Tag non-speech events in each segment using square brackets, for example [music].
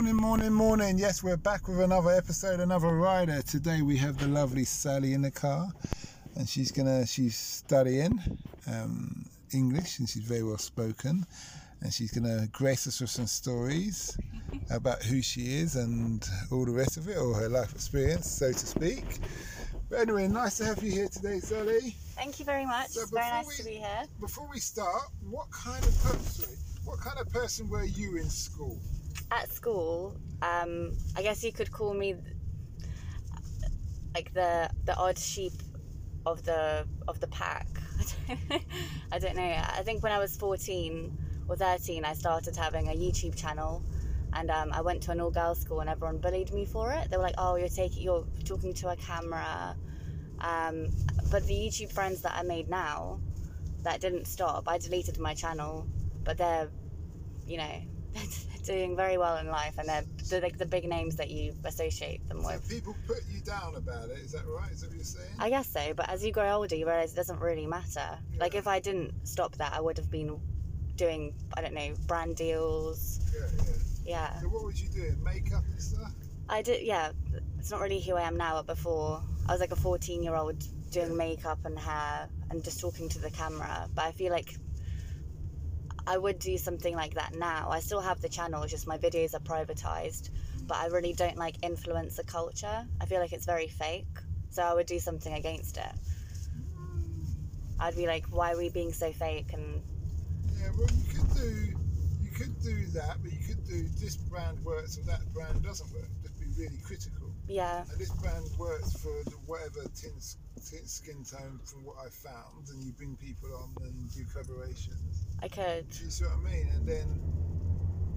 Morning, morning, morning. Yes, we're back with another episode, another rider. Today we have the lovely Sally in the car, and she's gonna she's studying um, English, and she's very well spoken, and she's gonna grace us with some stories [laughs] about who she is and all the rest of it, or her life experience, so to speak. But anyway, nice to have you here today, Sally. Thank you very much. So it's very nice we- to be here. Before we start, what kind of person? What kind of person were you in school? At school, um, I guess you could call me like the the odd sheep of the of the pack. [laughs] I don't know. I think when I was 14 or 13, I started having a YouTube channel. And um, I went to an all-girls school, and everyone bullied me for it. They were like, "Oh, you're taking, you're talking to a camera." Um, but the YouTube friends that I made now, that didn't stop. I deleted my channel, but they're, you know, they're [laughs] doing very well in life, and they're, they're like the big names that you associate them So with. people put you down about it. Is that right? Is that what you're saying? I guess so, but as you grow older, you realize it doesn't really matter. Like if I didn't stop that, I would have been doing, I don't know, brand deals. yeah, yeah. Yeah, So what was you doing? Makeup and stuff? I did. Yeah, it's not really who I am now, but before I was like a 14 year old doing makeup and hair and just talking to the camera. But I feel like I would do something like that now. I still have the channel, it's just my videos are privatized. But I really don't like influencer culture. I feel like it's very fake. So I would do something against it. I'd be like, why are we being so fake? And Yeah, well, you could do you could do that, but you could do this brand works or that brand doesn't work. Just be really critical. yeah, And this brand works for the, whatever tin, tin skin tone from what I found, and you bring people on and do collaborations. I could. Do you see what I mean? And then,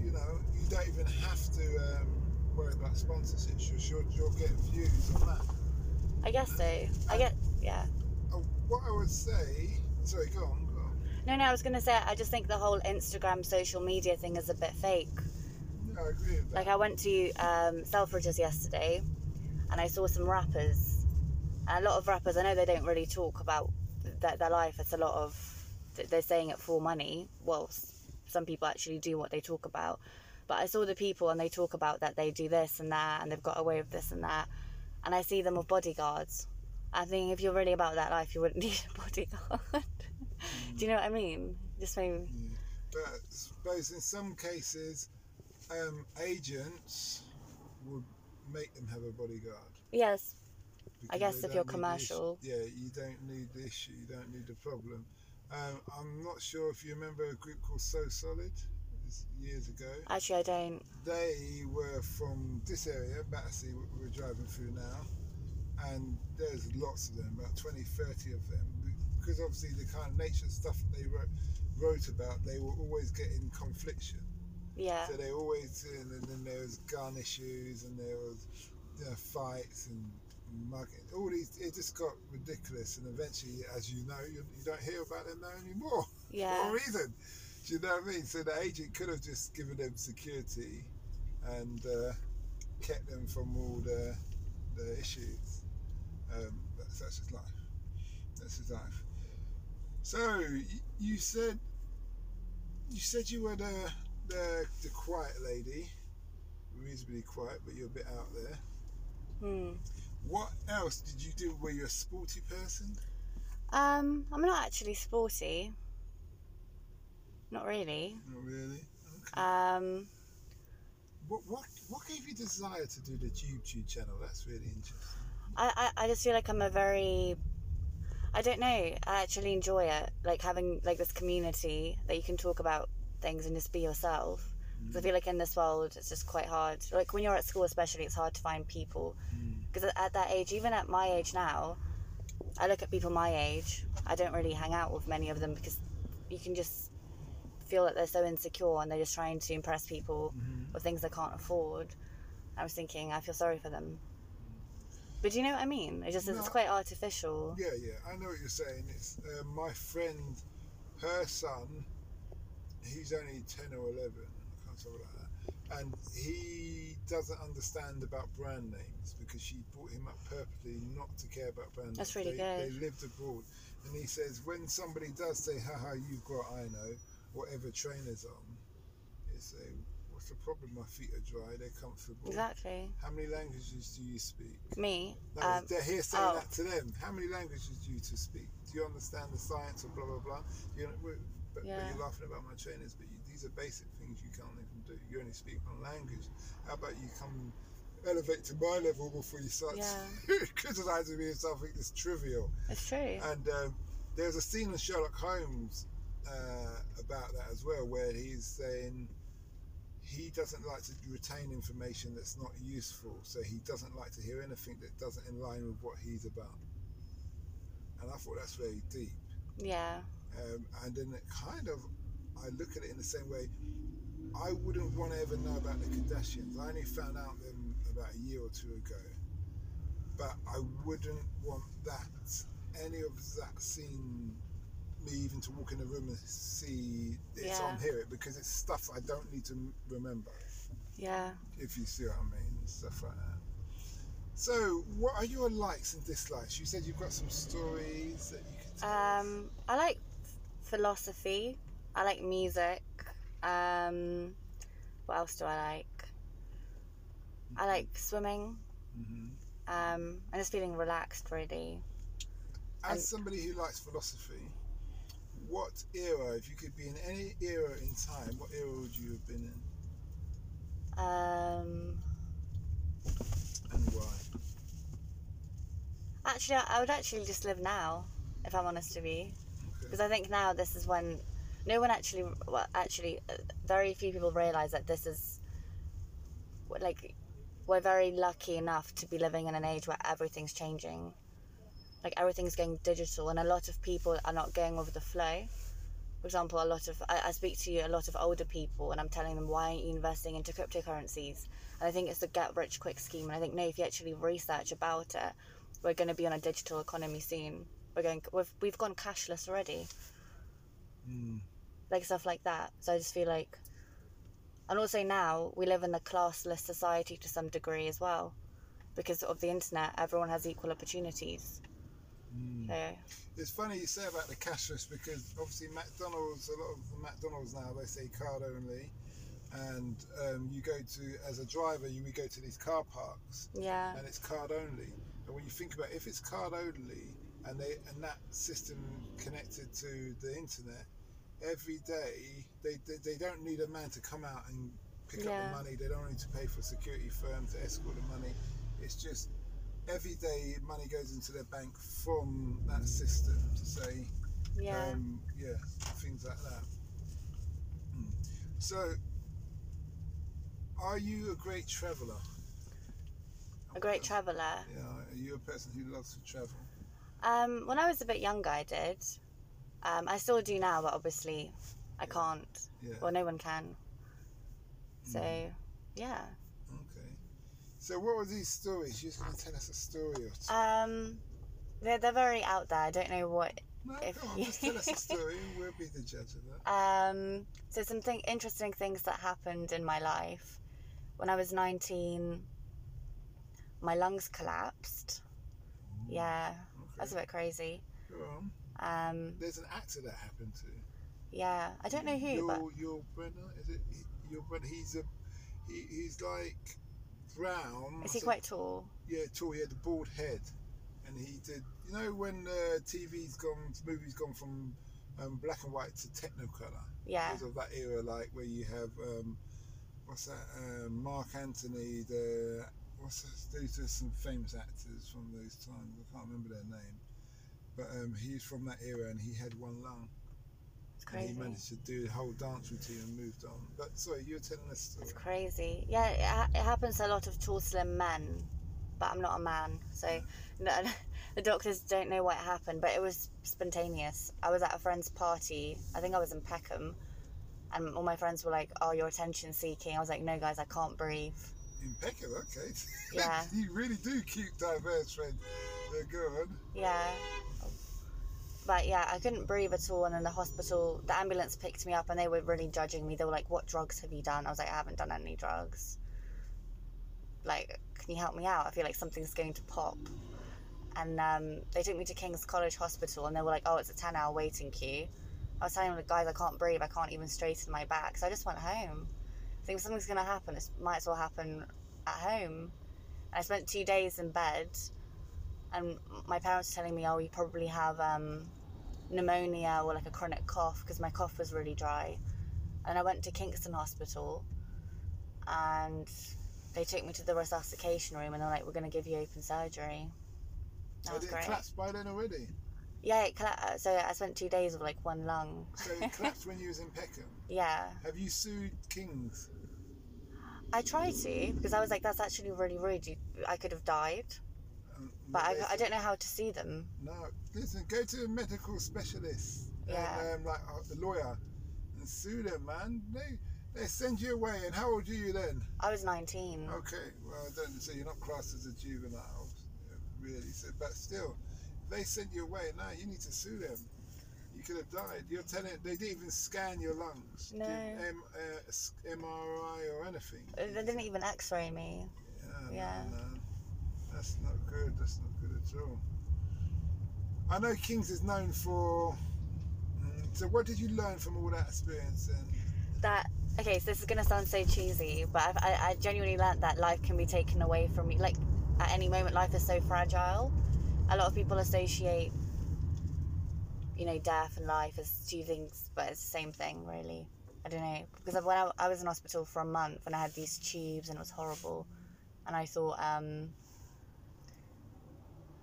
you know, you don't even have to um, worry about sponsorships. You'll, you'll, you'll get views on that. I guess so. I get, yeah. Oh, what I would say, sorry, go on, go on. No, no, I was going to say, I just think the whole Instagram social media thing is a bit fake. Yeah, I agree with that. Like I went to um, Selfridges yesterday, and I saw some rappers. And a lot of rappers, I know they don't really talk about their, their life. It's a lot of they're saying it for money. Well, some people actually do what they talk about. But I saw the people, and they talk about that they do this and that, and they've got away with this and that. And I see them with bodyguards. I think if you're really about that life, you wouldn't [laughs] need a bodyguard. do you know what I mean? Just maybe. but I suppose in some cases, um, agents would make them have a bodyguard. Yes, I guess if you're don't need the issue- commercial. yeah, you don't need the issue, you don't need the problem. Um, I'm not sure if you remember a group called So Solid years ago. Actually, I don't. They were from this area, Battersea, what we're driving through now, and there's lots of them, about 20, 30 of them. Because obviously the kind of nature stuff that they wrote, wrote about, they were always getting confliction. Yeah. So they always, and then, then there was gun issues, and there was you know, fights and mugging. All these, it just got ridiculous, and eventually, as you know, you, you don't hear about them now anymore [laughs] for a reason. Do you know what I mean? So the agent could have just given them security and uh, kept them from all the, the issues. Um, that's, that's just life. That's just life. So y- you said you said you were the the, the quiet lady, reasonably quiet, but you're a bit out there. Hmm. What else did you do? Were you a sporty person? Um, I'm not actually sporty. Not really. Not really. Okay. Um, what what what gave you desire to do the YouTube channel? That's really interesting. I, I, I just feel like I'm a very I don't know. I actually enjoy it, like having like this community that you can talk about things and just be yourself. 'Cause I feel like in this world, it's just quite hard. Like when you're at school, especially, it's hard to find people. Mm. Because at that age, even at my age now, I look at people my age. I don't really hang out with many of them because you can just feel that they're so insecure and they're just trying to impress people Mhm. with things they can't afford. I was thinking, I feel sorry for them. But do you know what I mean? It just No. it's quite artificial. Yeah, yeah, I know what you're saying. It's uh, my friend, her son. He's only ten or eleven, kind of something like that, and he doesn't understand about brand names because she brought him up purposely not to care about brand That's names. really they, good. They lived abroad, and he says when somebody does say, "Haha, you've got I know," whatever trainers on, they say, "What's the problem? My feet are dry. They're comfortable." Exactly. How many languages do you speak? Me. No, Um, they're here saying oh. that to them. How many languages do you to speak? Do you understand the science of blah blah blah? You know, but, but you're laughing about my trainers, but you, these are basic things you can't even do. You only speak one language. How about you come elevate to my level before you start Yeah. [laughs] criticizing me of something that's trivial? it's true. And um, there's a scene in Sherlock Holmes uh, about that as well, where he's saying he doesn't like to retain information that's not useful, so he doesn't like to hear anything that doesn't in line with what he's about. And I thought that's very deep. yeah. Um, and then it kind of, I look at it in the same way. I wouldn't want to ever know about the Kardashians. I only found out them about a year or two ago. But I wouldn't want that, any of that scene, me even to walk in the room and see it's Yeah. on here because it's stuff I don't need to remember, Yeah. if you see what I mean, stuff like that. So, what are your likes and dislikes? You said you've got some stories that you could tell. us. Um, I like philosophy. I like music. Um, what else do I like? I like swimming. Mhm. Um, and just feeling relaxed, really. As And- somebody who likes philosophy, what era, if you could be in any era in time, what era would you have been in Um, and why? actually, I would actually just live now, if I'm honest with you, Okay. because I think now this is when no one actually, well, actually, uh, very few people realize that this is like we're very lucky enough to be living in an age where everything's changing. Like everything's going digital, and a lot of people are not going with the flow. For example, a lot of I, I speak to a lot of older people, and I'm telling them why aren't you investing into cryptocurrencies? And I think it's a get rich quick scheme. And I think no, if you actually research about it, we're going to be on a digital economy soon. We're going we've we've gone cashless already, Mm. Like stuff like that. So I just feel like, and also now we live in a classless society to some degree as well, because of the internet. Everyone has equal opportunities. Mm. So It's funny you say about the cashless because obviously McDonald's, a lot of McDonald's now they say card only, and um, you go to as a driver you we go to these car parks yeah, and it's card only. And when you think about it, if it's card only and they and that system connected to the internet, every day they, they, they don't need a man to come out and pick up the money. They don't need to pay for a security firm to escort the money. It's just every day money goes into their bank from that system to say yeah. um, yeah, things like that. Mm. So, are you a great traveller? a great traveller. Yeah, are you a person who loves to travel? Um, when I was a bit younger, I did. Um, I still do now, but obviously, I can't. Yeah. Well, no one can. So, Mm. yeah. Okay. So, what were these stories? You're just going to tell us a story or two. Um, they're they're very out there. I don't know what. no, if come on, you- just tell us a [laughs] story. We'll be the judge of that. Um, so some thing, interesting things that happened in my life. When I was nineteen, my lungs collapsed. Yeah, that's a bit crazy. Go on. Um, There's an actor that happened to. yeah, I don't know who, your, but your brother is it? Your brother. He's a. He, he's like brown. is he so- quite tall? Yeah, tall. He had a bald head, and he did. You know when uh, TV's gone, movies gone from um, black and white to Technicolor Yeah, because of that era, like where you have um, what's that? Um, Mark Antony. The what's that? These are some famous actors from those times. I can't remember their name, but um, he's from that era, and he had one lung, it's crazy. and he managed to do the whole dance routine and moved on. But sorry, you were telling us story. It's crazy. Yeah, it, ha- it happens to a lot of tall, slim men, but I'm not a man, so [laughs] no, the doctors don't know what happened. But it was spontaneous. I was at a friend's party. I think I was in Peckham, and all my friends were like, "Oh, you're attention seeking." I was like, "No, guys, I can't breathe." In Peckham, okay. [laughs] Yeah. you really do keep diverse friends. They're good. Yeah. But yeah, I couldn't breathe at all. And in the hospital, the ambulance picked me up and they were really judging me. They were like, What drugs have you done? I was like, I haven't done any drugs. Like, can you help me out? I feel like something's going to pop. And um, they took me to King's College Hospital and they were like, Oh, it's a 10 hour waiting queue. I was telling the guys, I can't breathe. I can't even straighten my back. So I just went home. I think something's going to happen, it might as well happen at home. And I spent two days in bed and my parents were telling me, oh, you probably have um, pneumonia or like a chronic cough because my cough was really dry. And I went to Kingston Hospital and they took me to the resuscitation room and they're like, we're going to give you open surgery. That So was great. collapse by then already? Yeah, it colla- so I spent two days with like one lung. So it collapsed when you was in Peckham. [laughs] Yeah, Have you sued Kings? I tried to because I was like, that's actually really rude. You, I could have died, Um, but I, I don't know how to see them. No, listen, go to a medical specialist Yeah. and um, like uh, the lawyer and sue them, man. They they send you away. And how old are you then? I was 19. Okay, well, I don't so you're not classed as a juvenile, really. So, but still, they sent you away. Now you need to sue them. You could have died. You're telling they didn't even scan your lungs, No. M, uh, MRI or anything. They didn't even X-ray me. Yeah, Yeah. No, no. That's not good. That's not good at all. I know Kings is known for. Mm, So, what did you learn from all that experience then? that okay so this is gonna sound so cheesy but I've, I, I genuinely learned that life can be taken away from you like at any moment life is so fragile a lot of people associate you know death and life as two things but it's the same thing really i don't know because when I, I was in hospital for a month and i had these tubes and it was horrible and i thought um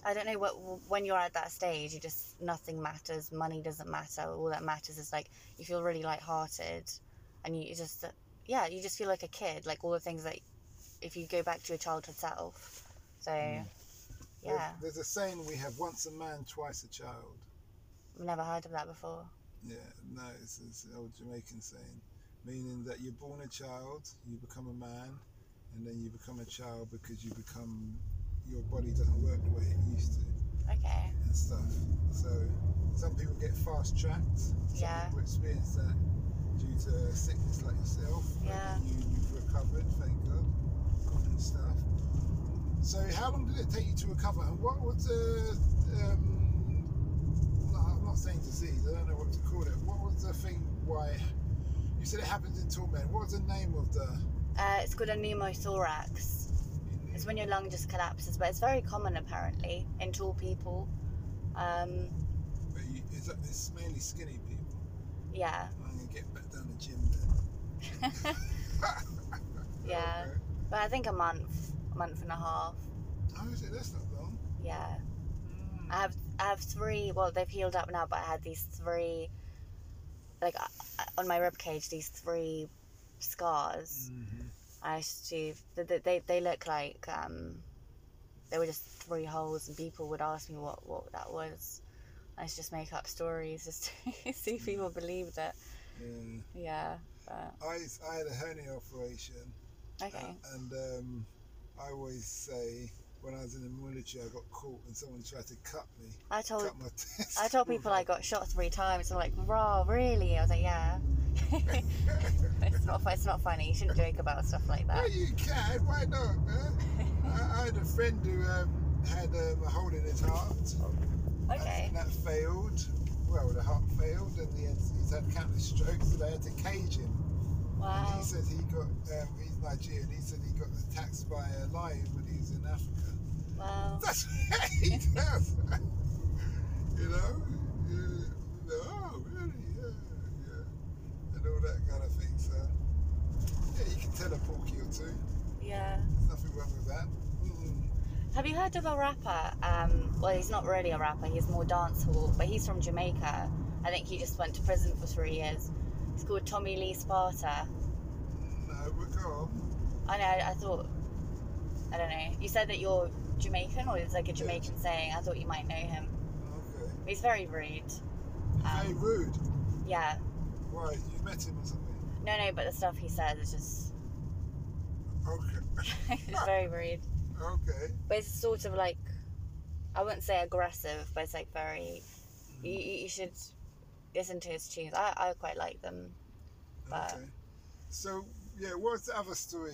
I don't know what when you're at that stage, you just nothing matters. Money doesn't matter. All that matters is like you feel really lighthearted, and you just yeah, you just feel like a kid. Like all the things that if you go back to your childhood self. So mm. yeah, There's, there's a saying we have: once a man, twice a child. I've never heard of that before. Yeah, no, it's, it's an old Jamaican saying, meaning that you're born a child, you become a man, and then you become a child because you become your body doesn't work the way it used to Okay. and stuff. So some people get fast tracked. Some Yeah. people experience that due to sickness like yourself. Yeah. You, you've recovered, thank God, and stuff. So how long did it take you to recover? And what was the um, no, I'm not saying disease. I don't know what to call it. What was the thing? Why you said it happens in tall men? What was the name of the? Uh, it's called a pneumothorax. It's when your lung just collapses, but it's very common apparently in tall people. Um, But you, it's, it's mainly skinny people. yeah, I'm gonna get back down the gym then. [laughs] Yeah. [laughs] Okay. but I think a month, a month and a half. Oh, is it? That's not long. Yeah. Mm. I have I have three. Well, they've healed up now, but I had these three, like uh, on my rib cage, these three scars. Mhm. I used to. They they, they look like um, they were just three holes, and people would ask me what what that was. I used to just make up stories just [laughs] to see if people believed it. Yeah. Yeah. But, I, I had a hernia operation, okay. and um, I always say when I was in the military, I got caught and someone tried to cut me, I told. [laughs] I told people I got shot three times. They're like, "Raw, really?" I was like, "Yeah." It's not. It's not funny. You shouldn't joke about stuff like Well, that. you can. Why not? Huh? I, I had a friend who um, had um, a hole in his heart. Okay. And that failed. Well, the heart failed, and he had, he's had countless strokes, so they had to cage him. And Wow. he said he got, um, he's Nigerian, he said he got attacked by a lion when he was in Africa. Wow. That's [laughs] what he does. [laughs] you know? Yeah. Oh, really? Yeah, yeah. And all that kind of thing. So, yeah, you can tell a Yeah. There's nothing wrong with that. Mm. Have you heard of a rapper? Um, well, he's not really a rapper. He's more dancehall, but he's from Jamaica. I think he just went to prison for three years. He's called Tommy Lee Sparta. No, but go on. I know. I thought. I don't know. You said that you're Jamaican, or it's like a Jamaican saying. I thought you might know him. Okay. He's very rude. Very rude. Yeah. Why? You met him or something? No, no, but the stuff he says is just Okay. [laughs] it's very rude. Okay. But it's sort of like, I wouldn't say aggressive, but it's like very. You, you you should listen to his tunes. I, I quite like them. But- Okay. So yeah, what's the other story?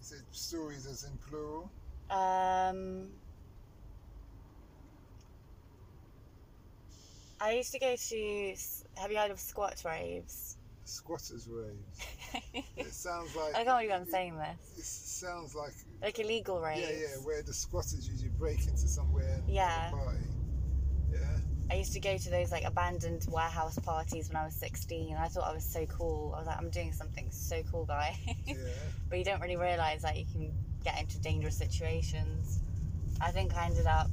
Is it stories as in plural? Um, I used to go to. Have you heard of squat raves? Squatters raves. [laughs] It sounds like. I can't believe I'm saying this. It sounds like. Like illegal raves. Yeah, yeah, where the squatters usually break into somewhere and Yeah. party. Yeah. I used to go to those like abandoned warehouse parties when I was 16. I thought I was so cool. I was like, I'm doing something so cool, guy. Yeah. [laughs] but you don't really realize that you can get into dangerous situations. I think I ended up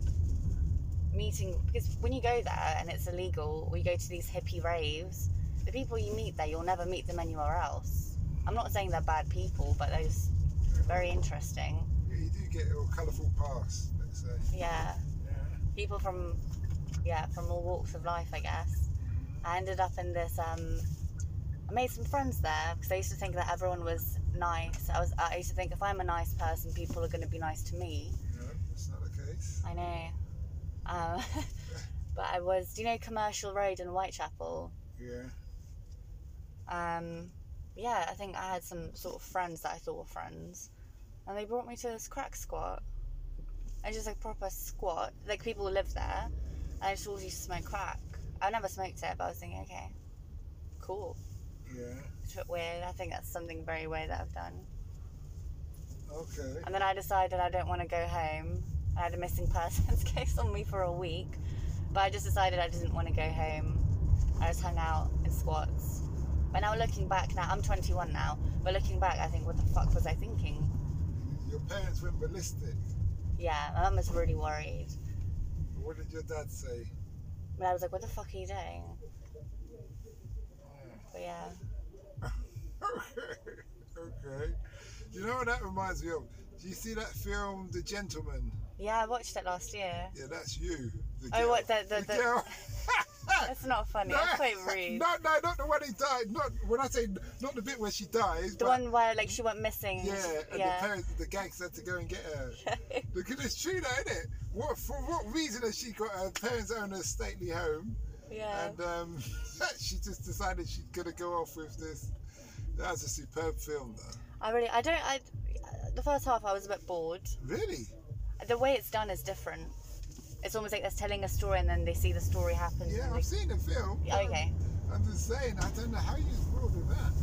meeting because when you go there and it's illegal, or you go to these hippie raves, the people you meet there, you'll never meet them anywhere else. I'm not saying they're bad people, but they're very interesting. Yeah, you do get a colourful past, let's say. Yeah, Yeah. people from yeah from all walks of life, I guess. I ended up in this. Um, I made some friends there because I used to think that everyone was nice. I was. I used to think if I'm a nice person, people are going to be nice to me. No, that's not the case. I know. Um, [laughs] but I was. Do you know Commercial Road in Whitechapel? Yeah. Um, yeah, I think I had some sort of friends that I thought were friends, and they brought me to this crack squat. And just like proper squat, like people live there, and I just always used to smoke crack. I never smoked it, but I was thinking, okay, cool. Yeah. It's a bit weird. I think that's something very weird that I've done. Okay. And then I decided I don't want to go home. I had a missing [laughs] persons case on me for a week, but I just decided I didn't want to go home. I just hung out in squats. But now looking back, now I'm 21 now, but looking back, I think, what the fuck was I thinking? Your parents went ballistic. Yeah, my mum was really worried. What did your dad say? But I was like, what the fuck are you doing? Hmm. But yeah. okay. [laughs] okay. You know what that reminds me of? Do you see that film, The Gentleman? Yeah, I watched it last year. Yeah, that's you. The Oh, girl. what, the- the- the- girl. [laughs] That's not funny. That's quite rude. No, no, not the one he died. Not when I say not the bit where she dies. The one where like she went missing. Yeah, and yeah. the parents, the gangs had to go and get her. [laughs] Look at this true, though, isn't it? What for? What reason has she got her parents own a stately home, yeah. and um, [laughs] she just decided she's gonna go off with this? That was a superb film, though. I really, I don't, I, the first half I was a bit bored. Really? The way it's done is different. It's almost like they're telling a story and then they see the story happen. Yeah, I've seen the film. okay. I'm just saying, I don't know how you rolled with that.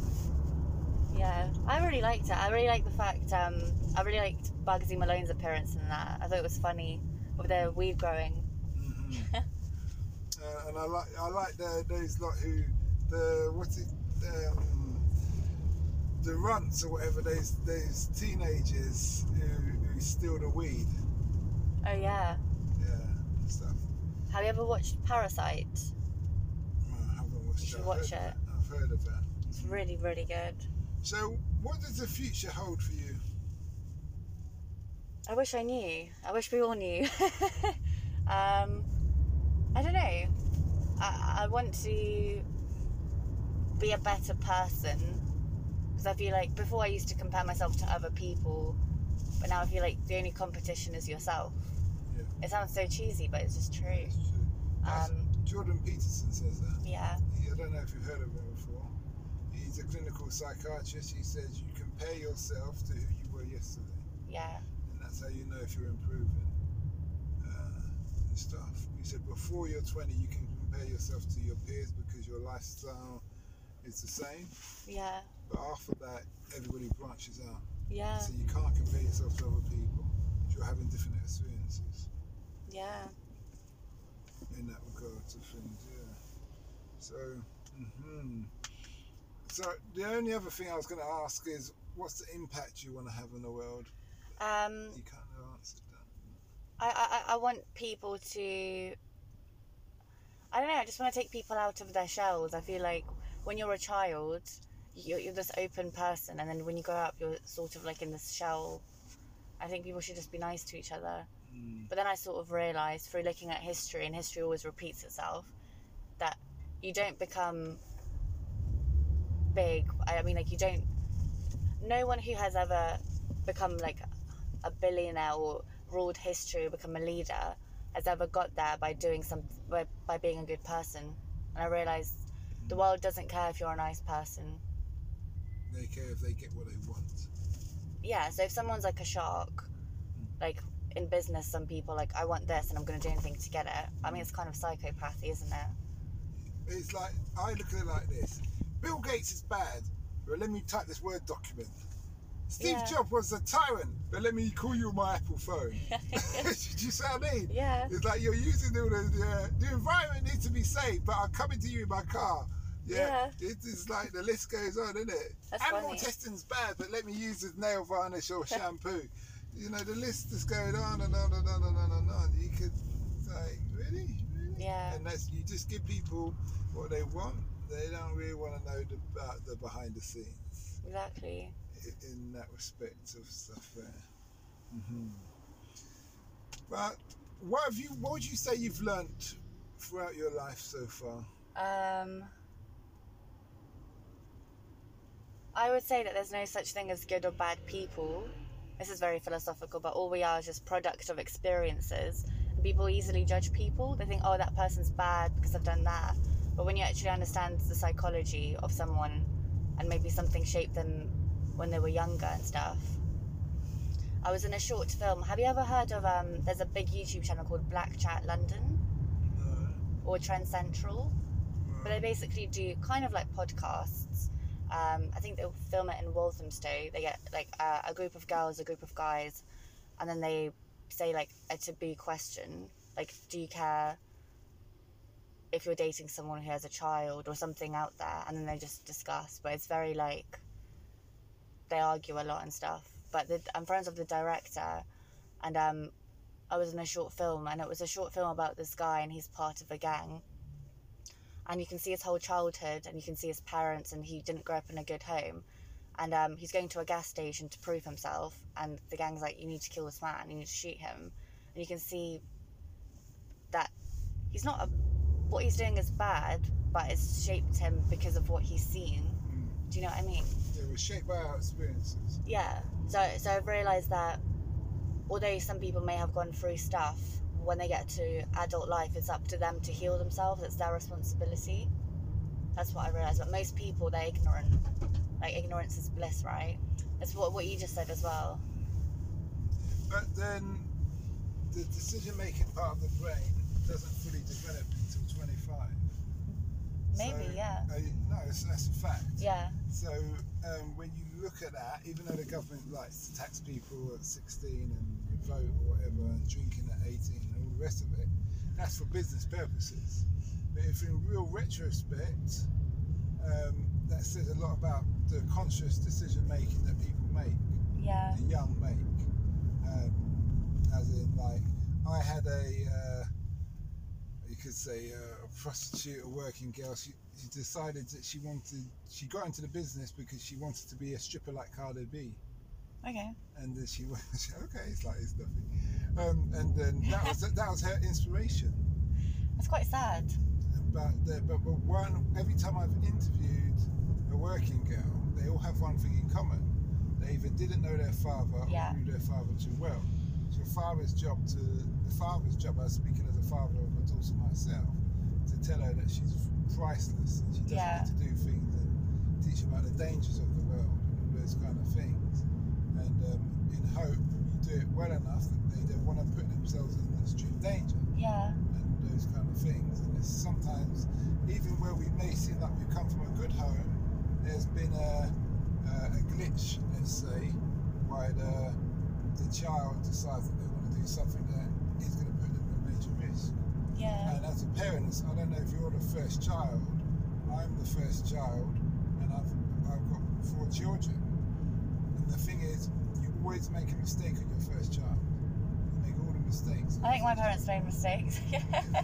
Yeah, I really liked it. I really liked the fact, um, I really liked Bugzy Malone's appearance in that. I thought it was funny with the weed growing. [laughs] uh, and I like I like the, those lot who the what's it um, the runts or whatever those those teenagers who, who steal the weed Oh yeah. And stuff. Have you ever watched Parasite? Oh, I haven't watched You should that. Watch heard it. I've heard of it. It's really, really good. So, what does the future hold for you? I wish I knew. I wish we all knew. [laughs] um, I don't know. I, I want to be a better person because I feel like before I used to compare myself to other people, but now I feel like the only competition is yourself. It sounds so cheesy, but it's just true. It's true. Um, Jordan Peterson says that. yeah, He- I don't know if you've heard of him before. He's a clinical psychiatrist. He says you compare yourself to who you were yesterday. yeah, and that's how you know if you're improving uh, and stuff. You said before you're 20, you can compare yourself to your peers because your lifestyle is the same, yeah, but after that, everybody branches out. yeah, So you can't compare yourself to other people. You're having different experiences yeah. in that regard to things, yeah. So, hmm so the only other thing I was going to ask is, what's the impact you want to have on the world? Um, You kind of answered that. I, I, I want people to. I don't know. I just want to take people out of their shells. I feel like when you're a child, you're, you're this open person, and then when you grow up, you're sort of like in this shell. I think people should just be nice to each other. Mm. But then I sort of realised through looking at history, and history always repeats itself, that you don't become big. I mean, like, you don't. no one who has ever become like a billionaire or ruled history or become a leader has ever got there by doing some by, by being a good person. And I realized the world doesn't care if you're a nice person. They care if they get what they want. Yeah, so if someone's like a shark, like in business, some people like I want this and I'm going to do anything to get it. I mean, it's kind of psychopathy, isn't it? It's like I look at it like this: Bill Gates is bad, but let me type this word document. Steve Yeah. Jobs was a tyrant, but let me call you on my Apple phone. [laughs] [laughs] Do you see what I mean? Yeah. It's like you're using all the uh, the environment needs to be safe, but I'm coming to you in my car. Yeah, it is like the list goes on, isn't it? That's Animal funny. testing's bad, but let me use this nail varnish or [laughs] shampoo. You know, the list is going on and on and on and on and on. You could like, really, really, Yeah. and that's you just give people what they want. They don't really want to know the uh, the behind the scenes Exactly. in that respect of stuff there. Mm-hmm. But what have you? What would you say you've learnt throughout your life so far? Um, I would say that there's no such thing as good or bad people. This is very philosophical, but all we are is just product of experiences. People easily judge people. They think, oh, that person's bad because I've done that. But when you actually understand the psychology of someone and maybe something shaped them when they were younger and stuff. I was in a short film. Have you ever heard of um there's a big YouTube channel called Black Chat London No. or Trend Central? but they basically do kind of like podcasts. Um, I think they'll film it in Walthamstow. They get like uh, a group of girls, a group of guys, and then they say like a taboo question, like, "Do you care if you're dating someone who has a child or something out there?" And then they just discuss. But it's very like they argue a lot and stuff. But the, I'm friends with the director, and um, I was in a short film, and it was a short film about this guy, and he's part of a gang and you can see his whole childhood and you can see his parents and he didn't grow up in a good home. And um, he's going to a gas station to prove himself and the gang's like you need to kill this man. You need to shoot him. And you can see that he's not a, what he's doing is bad but it's shaped him because of what he's seen. Mm. do you know what i mean? It was shaped by our experiences. yeah. So so i've realized that although some people may have gone through stuff when they get to adult life it's up to them to heal themselves. It's their responsibility. That's what i realized but most people they're ignorant. Like ignorance is bliss right? That's what, what you just said as well. But then the decision making part of the brain doesn't fully develop until 25. maybe So, yeah. Uh, no, that's, that's a fact. yeah. So um, when you look at that, even though the government likes to tax people at 16 and vote or whatever, and drinking at 18 and all the rest of it, that's for business purposes. But if in real retrospect, um, that says a lot about the conscious decision making that people make, yeah the young make. Um, as in, like, I had a, uh, you could say, uh, a prostitute, a working girl. She, she decided that she wanted, she got into the business because she wanted to be a stripper like Cardi B. okay And then she [laughs] went, okay, it's like it's nothing. Um, and then that was [laughs] that was her inspiration. that's quite sad But the, but, but one every time I've interviewed a working girl, they all have one thing in common. They either didn't know their father or Yeah. knew their father too well. So father's job to the father's job, I was speaking as a father of a daughter myself, to tell her that she's priceless and she doesn't Yeah. need to do things and teach her about the dangers of the world and all those kind of things. And um, in hope do it well enough that they don't want to put themselves in extreme danger yeah and those kind of things. And it's sometimes, even where we may seem like we've come from a good home, there's been a, a, a glitch, let's say, why the, the child decides that they want to do something that is going to put them at major risk. yeah And as a parent, I don't know if you're the first child, I'm the first child, and I've, I've got four children. And the thing is, always make a mistake on your first child. You make all the mistakes. i think my parents made mistakes [laughs] Yeah. Do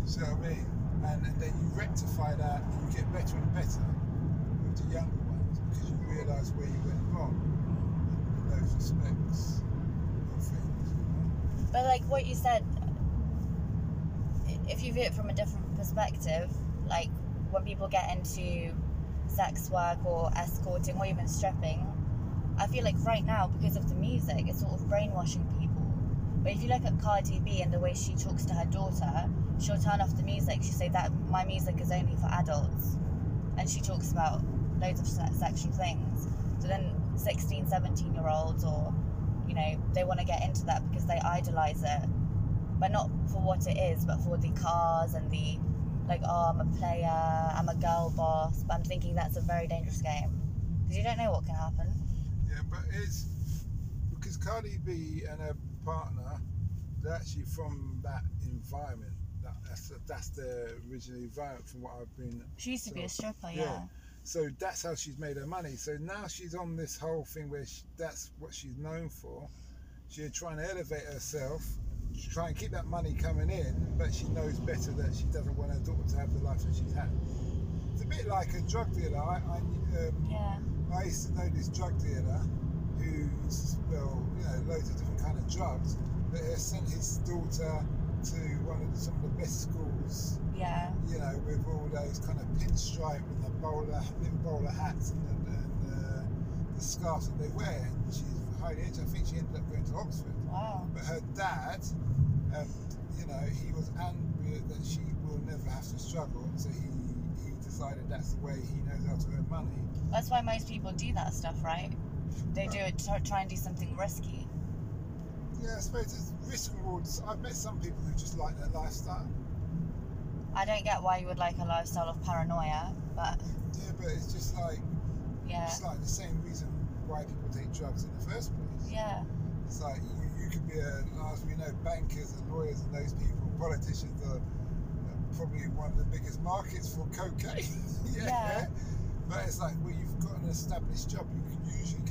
you see what I mean? And, and then you rectify that and you get better and better with the younger ones because you realise where you went wrong in those respects of things. You know? But like what you said, if you view it from a different perspective, like when people get into sex work or escorting or even stripping, I feel like right now, because of the music, it's sort of brainwashing people. But if you look at Cardi B and the way she talks to her daughter, she'll turn off the music. She'll say that my music is only for adults. And she talks about loads of se- sexual things. So then 16, 17 year olds or, you know, they want to get into that because they idolize it. But not for what it is, but for the cars and the, like, oh, I'm a player, I'm a girl boss. But I'm thinking that's a very dangerous game. Because you don't know what can happen. But it's because Cardi B and her partner, they're actually from that environment. That, that's that's the original environment from what I've been. She used to be a stripper, yeah. yeah. So that's how she's made her money. So now she's on this whole thing where she, that's what she's known for. She's trying to elevate herself, try and keep that money coming in, but she knows better that she doesn't want her daughter to have the life that she's had. It's a bit like a drug dealer. I, I um, Yeah. I used to know this drug dealer who's well, you know, loads of different kind of drugs, but he sent his daughter to one of the, some of the best schools, Yeah. you know, with all those kind of pinstripe and the bowler, little bowler hats and, the, and uh, the scarves that they wear. And she's highly educated. I think she ended up going to Oxford. Wow. But her dad, um, you know, he was angry that she will never have to struggle, so he, he decided that's the way he knows how to earn money. That's why most people do that stuff, right? They do it to try and do something risky. Yeah, I suppose it's risk rewards. I've met some people who just like their lifestyle. I don't get why you would like a lifestyle of paranoia, but Yeah, but it's just like yeah, it's like the same reason why people take drugs in the first place. yeah, It's like you, you could be a, as we know, bankers and lawyers and those people, politicians are probably one of the biggest markets for cocaine. [laughs] yeah. Yeah. But it's like, well, you've got an established job. You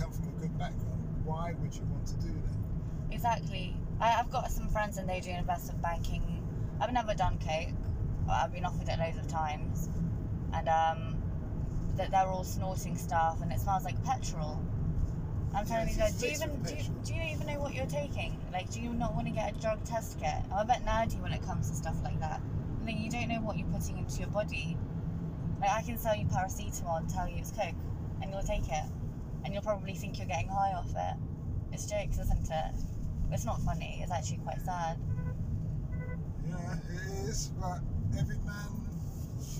come from a good background. Why would you want to do that? exactly. I, I've got some friends and they do investment banking. I've never done coke. I've been offered it loads of times, and um, that they're all snorting stuff and it smells like petrol. I'm telling you do you even do you, do you even know what you're taking? Like, do you not want to get a drug test kit? I'm a bit nerdy when it comes to stuff like that. I think you don't know what you're putting into your body. Like, I can sell you paracetamol and tell you it's coke, and you'll take it, and you'll probably think you're getting high off it. It's jokes, isn't it? It's not funny. It's actually quite sad. Yeah, it is. But every man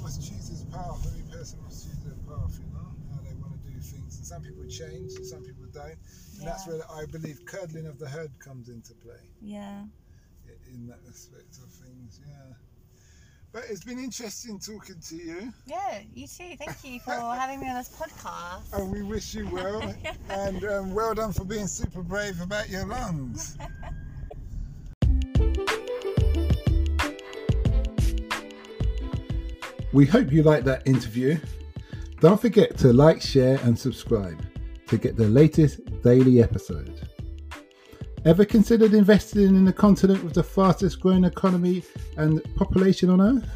must choose his path. Every person must choose their path. You know how they want to do things. And some people change, and some people don't. And that's where I believe curdling of the herd comes into play. Yeah. In that aspect of things, yeah. But it's been interesting talking to you, Yeah, you too. Thank you for having me on this podcast. and we wish you well. [laughs] and um, well done for being super brave about your lungs. [laughs] We hope you liked that interview. Don't forget to like, share, and subscribe to get the latest daily episode. Ever considered investing in the continent with the fastest growing economy and population on Earth?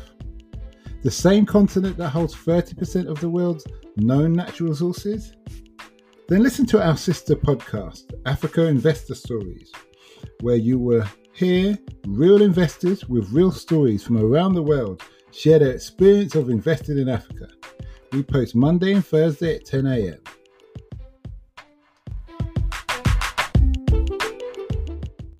The same continent that holds 30% of the world's known natural resources? Then listen to our sister podcast, Africa Investor Stories, where you will hear real investors with real stories from around the world share their experience of investing in Africa. We post Monday and Thursday at 10 a.m.